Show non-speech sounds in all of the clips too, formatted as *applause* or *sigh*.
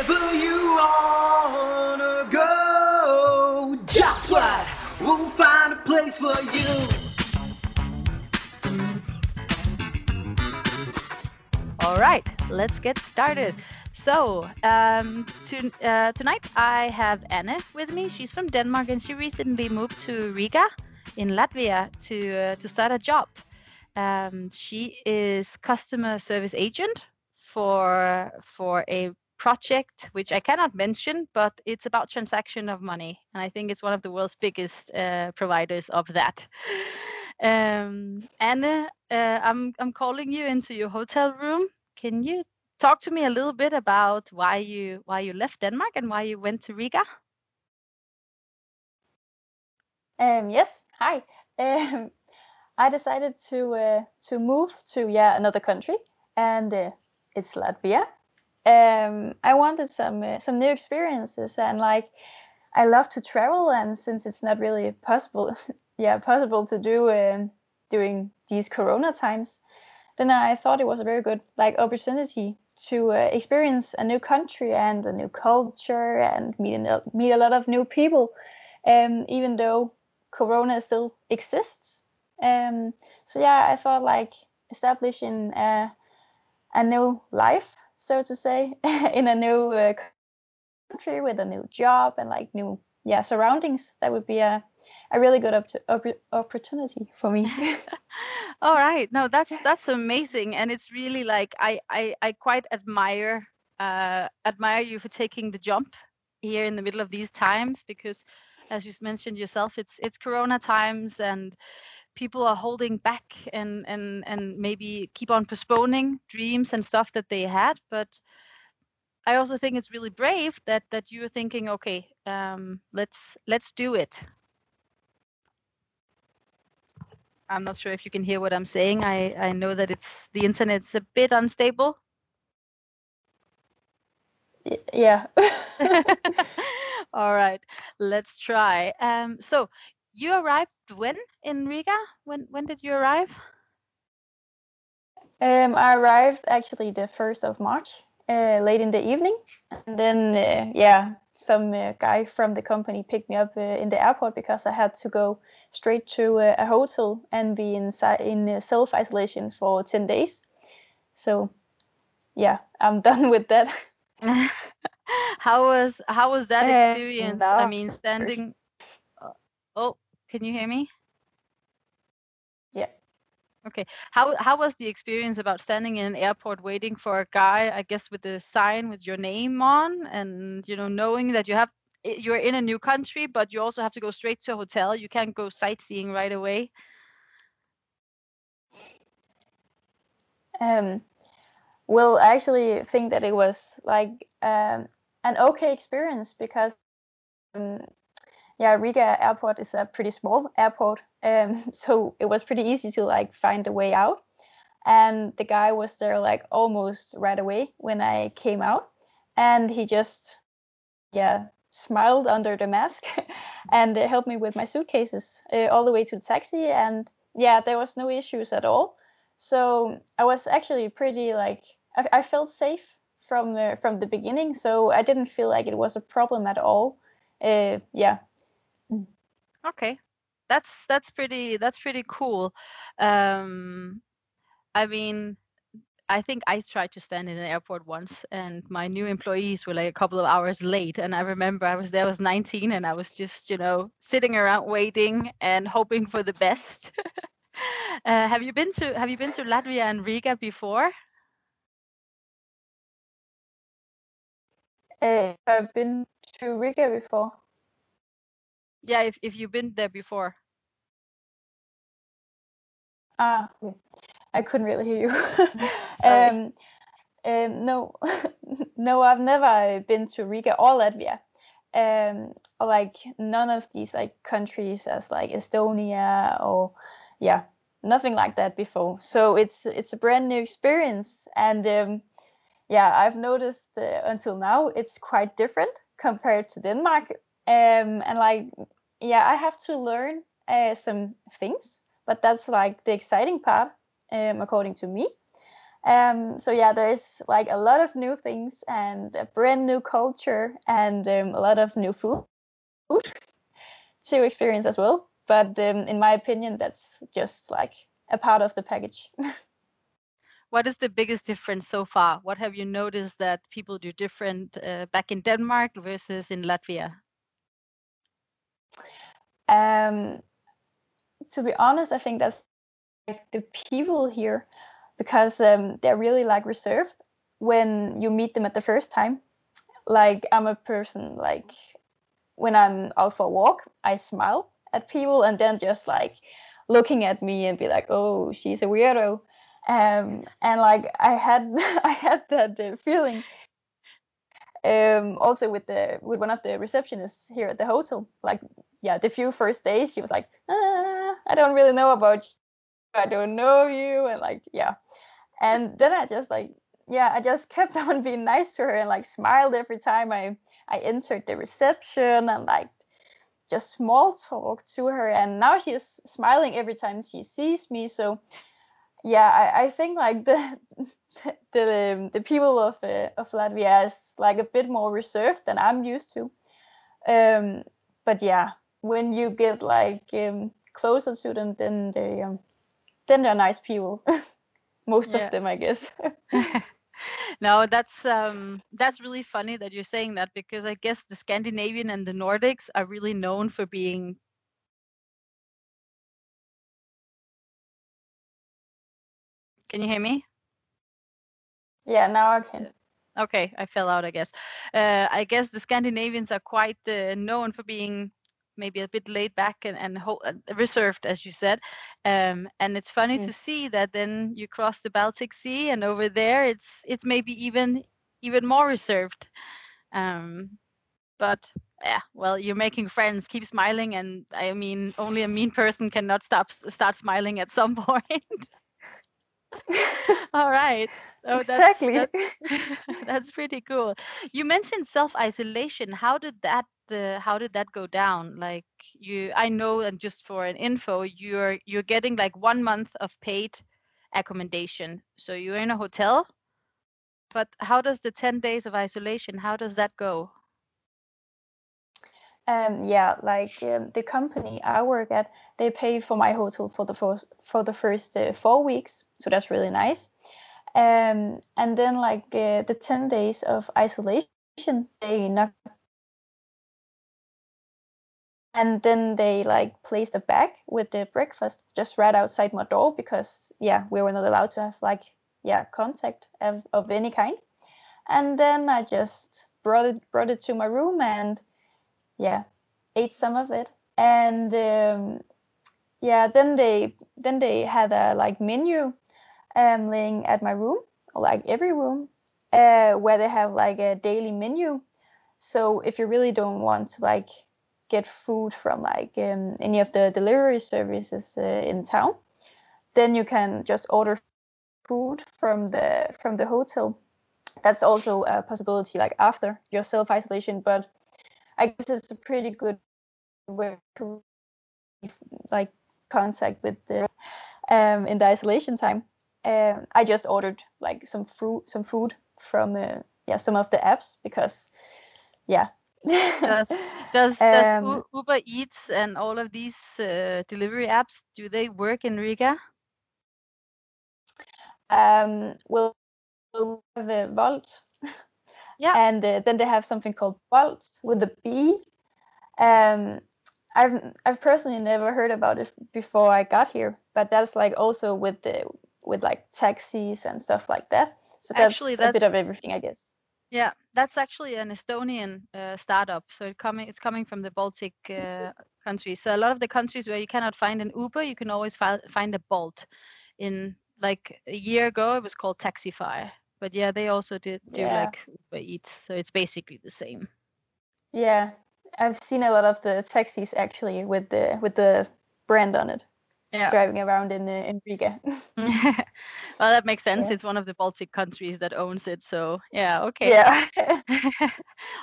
Wherever you wanna go, just what we'll find a place for you. All right, let's get started. So, um, to, uh, tonight I have Anne with me. She's from Denmark and she recently moved to Riga in Latvia to uh, to start a job. Um, she is customer service agent for for a project which I cannot mention, but it's about transaction of money, and I think it's one of the world's biggest uh, providers of that. *laughs* Um, Anne, uh, I'm I'm calling you into your hotel room. Can you talk to me a little bit about why you why you left Denmark and why you went to Riga? Um, yes. Hi. *laughs* Um, I decided to uh, to move to yeah another country, and uh, it's Latvia. Um, I wanted some uh, some new experiences, and like I love to travel, and since it's not really possible, *laughs* yeah, possible to do um, during these Corona times, then I thought it was a very good like opportunity to uh, experience a new country and a new culture and meet a, meet a lot of new people. Um, even though Corona still exists, um, so yeah, I thought like establishing a, a new life, so to say, *laughs* in a new uh, country with a new job and like new yeah surroundings. That would be a a really good op- op- opportunity for me. *laughs* All right, no, that's *laughs* that's amazing, and it's really like I I, I quite admire uh, admire you for taking the jump here in the middle of these times because, as you mentioned yourself, it's it's Corona times and people are holding back and and and maybe keep on postponing dreams and stuff that they had but i also think it's really brave that that you're thinking okay um, let's let's do it. I'm not sure if you can hear what i'm saying. I i know that it's the internet's a bit unstable. Yeah. *laughs* *laughs* All right let's try. Um so you arrived when in Riga? When when did you arrive? Um, I arrived actually the first of March, uh, late in the evening, and then uh, yeah, some uh, guy from the company picked me up uh, in the airport because I had to go straight to uh, a hotel and be inside in uh, self isolation for ten days. So yeah, I'm *laughs* done with that. *laughs* how was how was that experience? I mean, standing. Oh, can you hear me? Yeah. Okay. How how was the experience about standing in an airport waiting for a guy, I guess with the sign with your name on and you know knowing that you have you're in a new country but you also have to go straight to a hotel. You can't go sightseeing right away. Um well, I actually think that it was like um, an okay experience because um, yeah, Riga airport is a pretty small airport, um, *laughs* so it was pretty easy to like find a way out. And the guy was there like almost right away when I came out, and he just yeah smiled under the mask *laughs* and helped me with my suitcases uh, all the way to the taxi. And yeah, there was no issues at all. So I was actually pretty like I, I felt safe from from the beginning, so I didn't feel like it was a problem at all. Uh, yeah, Okay. That's that's pretty that's pretty cool. Um, I mean, I think I tried to stand in an airport once, and my new employees were like a couple of hours late. And I remember I was there, I was 19, and I was just, you know, sitting around waiting and hoping for the best. *laughs* uh, have you been to Have you been to Latvia and Riga before? Uh, I've been to Riga before. Yeah, if if you've been there before. Ah, I couldn't really hear you. *laughs* *laughs* Um, um, no, *laughs* no, I've never been to Riga or Latvia. Um, or like none of these like countries as like Estonia or yeah, nothing like that before. So it's it's a brand new experience, and um, yeah, I've noticed uh, until now it's quite different compared to Denmark. Um, and like yeah, I have to learn uh, some things, but that's like the exciting part, um, according to me. Um, so yeah, there's like a lot of new things and a brand new culture and um, a lot of new food *laughs* to experience as well. But um, in my opinion, that's just like a part of the package. *laughs* what is the biggest difference so far? What have you noticed that people do different uh, back in Denmark versus in Latvia? Um, to be honest, I think that's like the people here because um, they're really like reserved when you meet them at the first time. Like I'm a person like when I'm out for a walk, I smile at people and then just like looking at me and be like, "Oh, she's a weirdo." Um, and like I had *laughs* I had that uh, feeling um, also with the with one of the receptionists here at the hotel. Like, yeah, the few first days, she was like, ah, "I don't really know about you. I don't know you," and like, yeah. And then I just like, yeah, I just *laughs* kept on being nice to her and like smiled every time I I entered the reception and like just small talk to her. And now she's smiling every time she sees me. So yeah, I, I think like *laughs* the *laughs* the um, the people of uh, of Latvia is like a bit more reserved than I'm used to. Um, but yeah, when you get like um, closer to them, then they um, then they're nice people. *laughs* Most of them, I guess. *laughs* no, that's um, that's really funny that you're saying that because I guess the Scandinavian and the Nordics are really known for being Can you hear me? Yeah, now I can. Okay, I fell out, I guess. Uh, I guess the Scandinavians are quite uh, known for being maybe a bit laid back and, and ho- uh, reserved, as you said. Um, and it's funny mm. to see that then you cross the Baltic Sea, and over there it's it's maybe even even more reserved. Um, but yeah, well, you're making friends. Keep smiling, and I mean, only a mean person cannot stop start smiling at some *laughs* point. *laughs* All right. Oh, exactly. That's, that's, *laughs* *laughs* that's, pretty cool. You mentioned self isolation. How did that uh, How did that go down? Like you, I know, and just for an info, you're you're getting like one month of paid accommodation. So you're in a hotel. But how does the ten days of isolation? How does that go? Um, yeah, like um, the company I work at, they pay for my hotel for the first for the first uh, four weeks, so that's really nice. Um, and then like uh, the ten days of isolation, they knock, and then they like placed a bag with the breakfast just right outside my door because yeah, we were not allowed to have like yeah contact of, of any kind. And then I just brought it brought it to my room and yeah, ate some of it, and um, yeah, then they then they had a like menu um, laying at my room, like every room, uh, where they have like a daily menu. So if you really don't want to like get food from like um, any of the delivery services uh, in town, then you can just order food from the from the hotel. That's also a possibility like after your self isolation, but I guess it's a pretty good way to like contact with the um, in the isolation time. Um, I just ordered like some fruit, some food from uh, yeah some of the apps because yeah. does *laughs* does, um, does Uber Eats and all of these uh, delivery apps do they work in Riga? Um, well, we have a Wolt *laughs* yeah. And uh, then they have something called Bolt with a B. Um, I've I've personally never heard about it before I got here, but that's like also with the with like taxis and stuff like that. So that's, actually, that's a bit of everything, I guess. Yeah, that's actually an Estonian uh, startup. So it coming it's coming from the Baltic uh, countries. So a lot of the countries where you cannot find an Uber, you can always fi- find a Bolt. In like a year ago, it was called Taxify but yeah, they also did do yeah. like Uber Eats, so it's basically the same. Yeah, I've seen a lot of the taxis actually with the with the brand on it. Yeah. driving around in uh, in Riga. *laughs* well, that makes sense. Yeah. It's one of the Baltic countries that owns it, so yeah, okay. Yeah. *laughs* *laughs*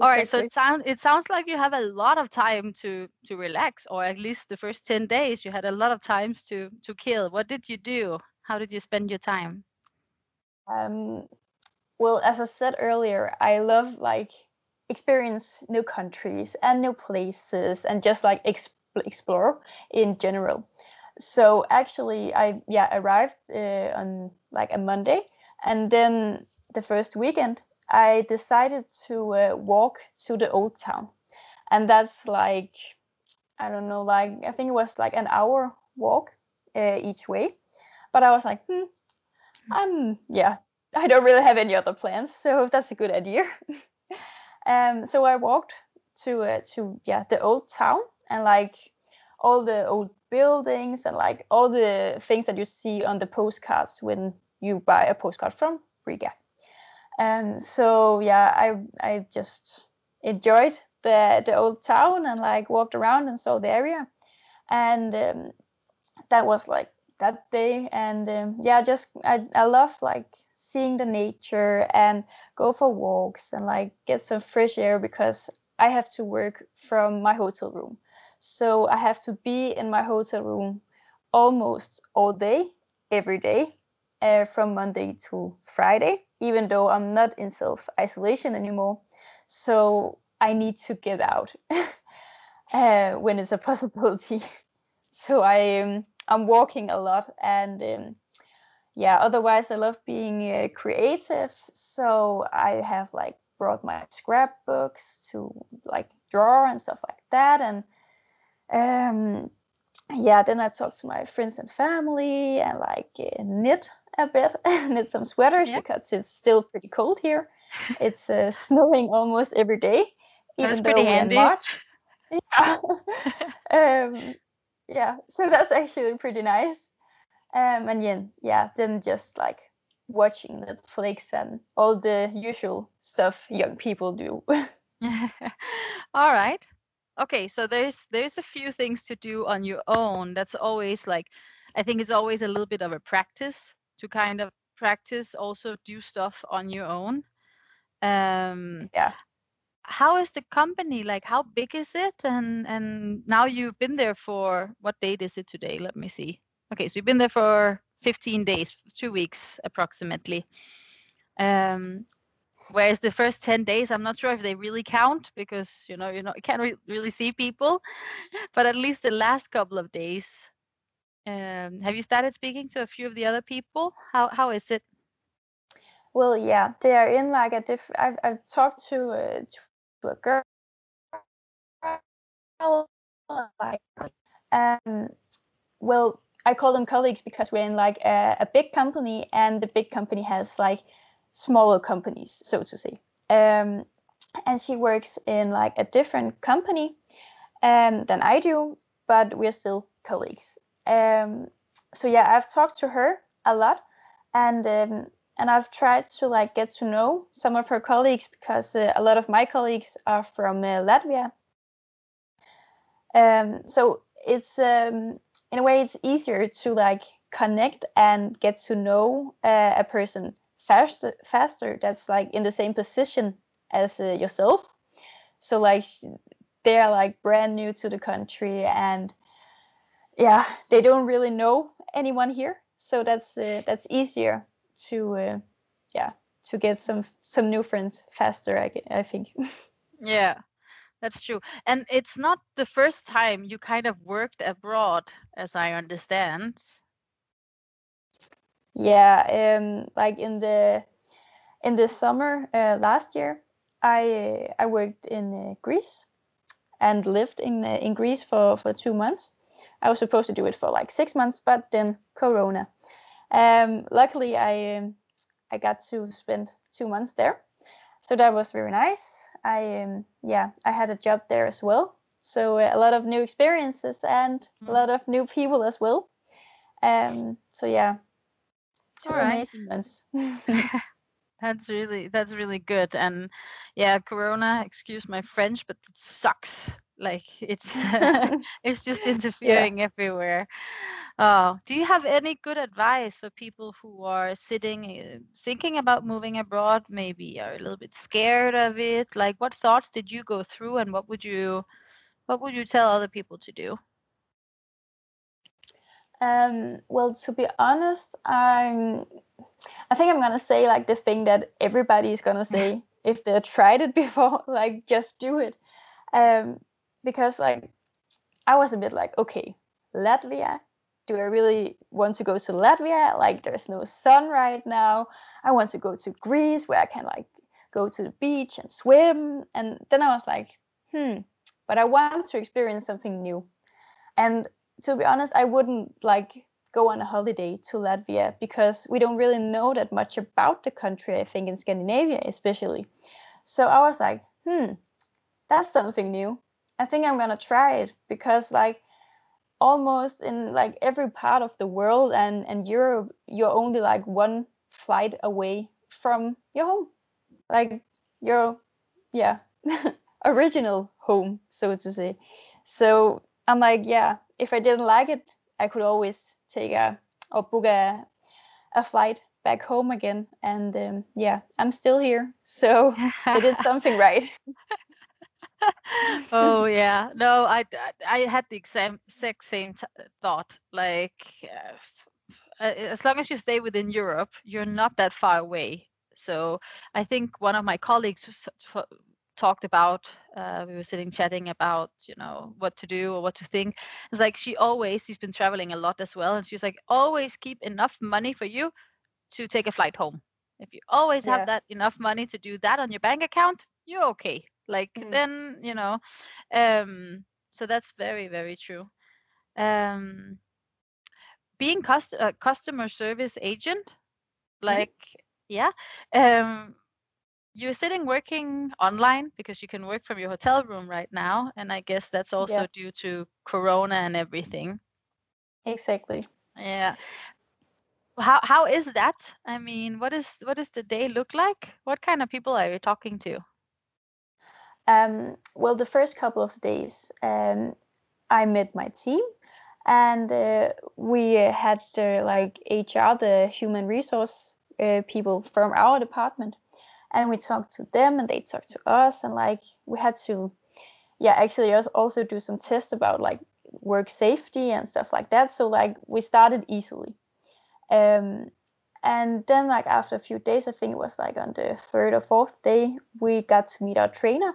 All right. So it sounds it sounds like you have a lot of time to to relax, or at least the first ten days you had a lot of times to to kill. What did you do? How did you spend your time? Um, well, as I said earlier, I love like experience new countries and new places and just like exp- explore in general. So actually, I yeah arrived uh, on like a Monday, and then the first weekend I decided to uh, walk to the old town, and that's like I don't know, like I think it was like an hour walk uh, each way. But I was like, hmm, I'm yeah, I don't really have any other plans, so that's a good idea. *laughs* um, so I walked to uh, to yeah the old town and like all the old buildings and like all the things that you see on the postcards when you buy a postcard from Riga. And so yeah, I I just enjoyed the the old town and like walked around and saw the area, and um, that was like that day. And um, yeah, just I I love like seeing the nature and go for walks and like get some fresh air because I have to work from my hotel room. So I have to be in my hotel room almost all day, every day, uh, from Monday to Friday, even though I'm not in self isolation anymore. So I need to get out *laughs* uh, when it's a *laughs* possibility. so I um, I'm walking a lot, and um, yeah. Otherwise, I love being uh, creative. So I have like brought my scrapbooks to like draw and stuff like that, and um, yeah, then I talk to my friends and family and like uh, knit a bit, *laughs* knit some sweaters yeah. because it's still pretty cold here. It's uh, *laughs* snowing almost every day, even that's though pretty we're handy. in March. *laughs* Yeah. um, yeah, so that's actually pretty nice. Um, and then yeah, then just like watching Netflix and all the usual stuff young people do. *laughs* All right. Okay, so there's there's a few things to do on your own. That's always like I think it's always a little bit of a practice to kind of practice also do stuff on your own. Um yeah. How is the company like how big is it? And and now you've been there for what date is it today? Let me see. Okay so you've been there for 15 days two weeks approximately. Um whereas the first 10 days i'm not sure if they really count because you know you know you can't re- really see people. *laughs* But at least the last couple of days um have you started speaking to a few of the other people? How how is it? Well, yeah, they are in like a different. I've I've talked to uh, to a girl, um, well, I call them colleagues because we're in like a, a big company, and the big company has like smaller companies, so to say. Um, and she works in like a different company um, than I do, but we're still colleagues. Um, so yeah, I've talked to her a lot, and um, and I've tried to like get to know some of her colleagues because uh, a lot of my colleagues are from uh, Latvia. Um, so it's um, in a way it's easier to like connect and get to know uh, a person faster. Faster. That's like in the same position as uh, yourself. So like they are like brand new to the country and yeah, they don't really know anyone here. So that's uh, that's easier to uh, yeah to get some some new friends faster i, I think *laughs* Yeah, that's true. And it's not the first time you kind of worked abroad, as I understand. yeah um like in the in the summer uh, last year i i worked in uh, greece and lived in uh, in greece for for two months i was supposed to do it for like six months but then corona um luckily i um, i got to spend two months there so that was very nice i um, yeah i had a job there as well so uh, a lot of new experiences and a Mm. lot of new people as well um so yeah two All right. amazing months *laughs* *laughs* That's really that's really good. And yeah, Corona, excuse my French, but it sucks. Like *laughs* it's *laughs* it's just interfering everywhere. Oh, do you have any good advice for people who are sitting uh, thinking about moving abroad, maybe are a little bit scared of it? Like what thoughts did you go through and what would you what would you tell other people to do? Um, well, to be honest, I'm I think I'm gonna say like the thing that everybody is gonna *laughs* say if they tried it before, like just do it. Um, because like I was a bit like, okay, Latvia. Do I really want to go to Latvia? Like there's no sun right now. I want to go to Greece where I can like go to the beach and swim. And then I was like, hmm, but I want to experience something new. And to be honest, I wouldn't like go on a holiday to Latvia because we don't really know that much about the country, I think, in Scandinavia, especially. So I was like, hmm, that's something new. I think I'm gonna try it because like almost in like every part of the world and and Europe, you're only like one flight away from your home. Like your yeah, *laughs* original home, so to say. So I'm like, yeah, if I didn't like it, I could always take a or book a a flight back home again. And um, yeah, I'm still here, so *laughs* I did something right. *laughs* *laughs* oh *laughs* yeah, no, I I had the exact same t- thought. Like, uh, as long as you stay within Europe, you're not that far away. So I think one of my colleagues talked about uh, we were sitting chatting about you know what to do or what to think it's like she always she's been traveling a lot as well and she's like always keep enough money for you to take a flight home if you always have that enough money to do that on your bank account you're okay like mm. then you know um so that's very very true. Um being cust- a customer service agent mm-hmm. like yeah um you're sitting working online because you can work from your hotel room right now and i guess that's also yeah. due to corona and everything. Exactly. Yeah. How how is that? I mean what is what does the day look like? What kind of people are you talking to um, well the first couple of days um, i met my team and uh, we had uh, like hr the human resource uh, people from our department. And we talked to them and they talked to us and like we had to yeah actually also do some tests about like work safety and stuff like that. So like we started easily. Um and then like after a few days i think it was like on the third or fourth day we got to meet our trainer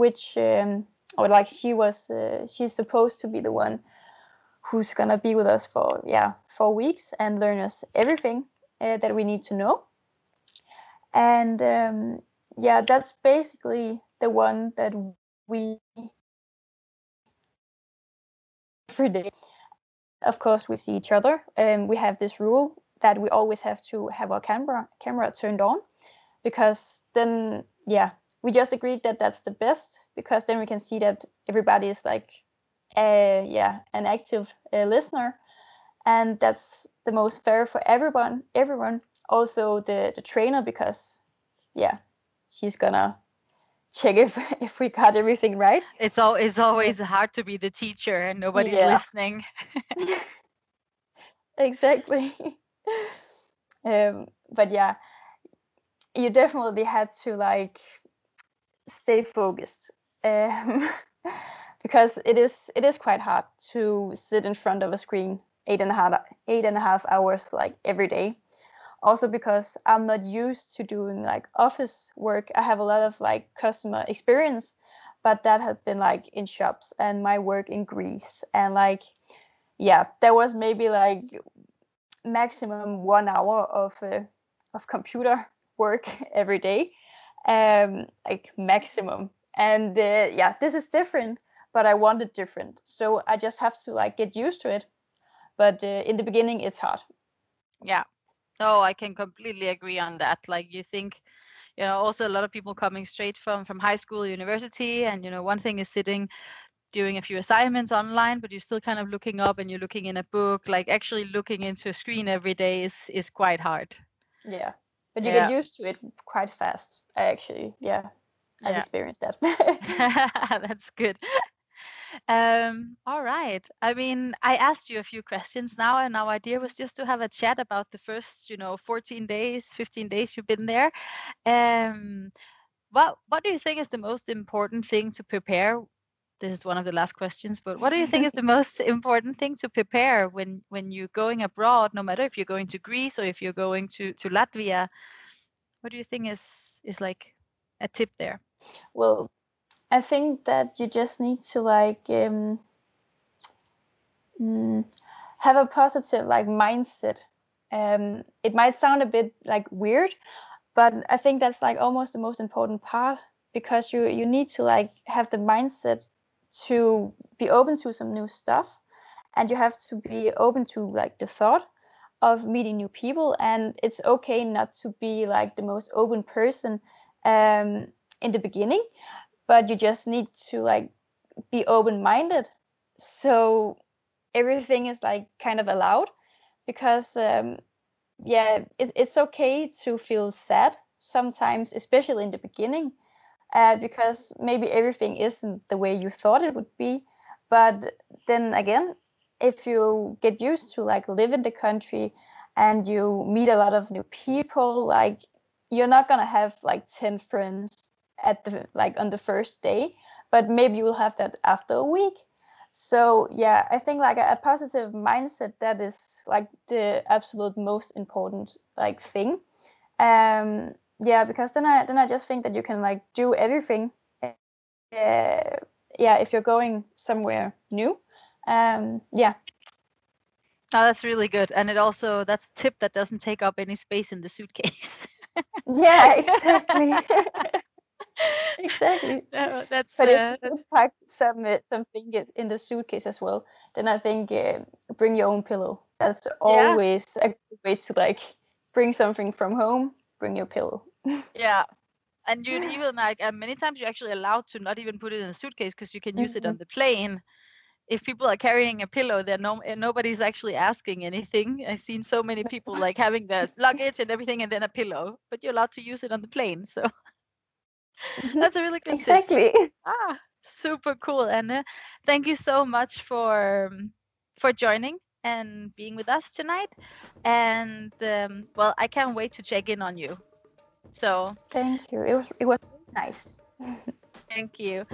which um or like she was uh, she's supposed to be the one who's gonna be with us for yeah four weeks and learn us everything uh, that we need to know. And um, yeah that's basically the one that we every day of course we see each other and we have this rule that we always have to have our camera camera turned on because then yeah we just agreed that that's the best because then we can see that everybody is like uh, yeah an active uh, listener. And that's the most fair for everyone everyone. Also the the trainer because yeah she's gonna check if *laughs* if we got everything right. It's all it's always hard to be the teacher and nobody's yeah. listening. *laughs* *laughs* Exactly. Um but yeah you definitely had to like stay focused um *laughs* because it is it is quite hard to sit in front of a screen eight and a half eight and a half hours like every day. Also because i'm not used to doing like office work i have a lot of like customer experience but that had been like in shops and my work in greece and like yeah there was maybe like maximum one hour of uh, of computer work *laughs* every day um like maximum and uh, yeah this is different but i want it different so i just have to like get used to it but uh, in the beginning it's hard yeah no, I can completely agree on that. Like you think, you know, also a lot of people coming straight from from high school, university, and you know, one thing is sitting doing a few assignments online, but you're still kind of looking up and you're looking in a book. Like actually looking into a screen every day is is quite hard. Yeah, but you yeah. get used to it quite fast. I actually, yeah, I've yeah. experienced that. *laughs* *laughs* That's good. Um, all right. I mean, I asked you a few questions now, and our idea was just to have a chat about the first, you know, 14 days, 15 days you've been there. Um, what what do you think is the most important thing to prepare this is one of the last questions, but what do you think is the *laughs* most important thing to prepare when when you're going abroad, no matter if you're going to Greece or if you're going to to Latvia? What do you think is is like a tip there? Well, I think that you just need to like um, mm, have a positive like mindset. Um, it might sound a bit like weird, but I think that's like almost the most important part because you you need to like have the mindset to be open to some new stuff and you have to be open to like the thought of meeting new people and it's okay not to be like the most open person um, in the beginning but you just need to like be open minded so everything is like kind of allowed because um, yeah it's, it's okay to feel sad sometimes especially in the beginning uh, because maybe everything isn't the way you thought it would be. But then again, if you get used to like live in the country and you meet a lot of new people, like you're not gonna have like 10 friends at the like on the first day, but maybe you will have that after a week. So yeah, I think like a, a positive mindset that is like the absolute most important like thing. Um, yeah because then i then i just think that you can like do everything uh, yeah if you're going somewhere new um yeah. Oh, that's really good. And it also that's a tip that doesn't take up any space in the suitcase. yeah *laughs* exactly. *laughs* Exactly. No, that's but uh, if you pack some uh, something in the suitcase as well then i think uh, bring your own pillow. That's always a good way to like bring something from home bring your pillow yeah. And you *laughs* even like uh, many times you're actually allowed to not even put it in a suitcase because you can use it on Mhm. the plane. If people are carrying a pillow, then no, nobody's actually asking anything. I've seen so many people like having their luggage and everything, and then a pillow, but you're allowed to use it on the plane. So *laughs* Mhm. that's a really good tip. exactly *laughs* Ah, super cool, Anna. Thank you so much for um, for joining and being with us tonight. And um, well, I can't wait to check in on you. So thank you it was it was nice *laughs* thank you.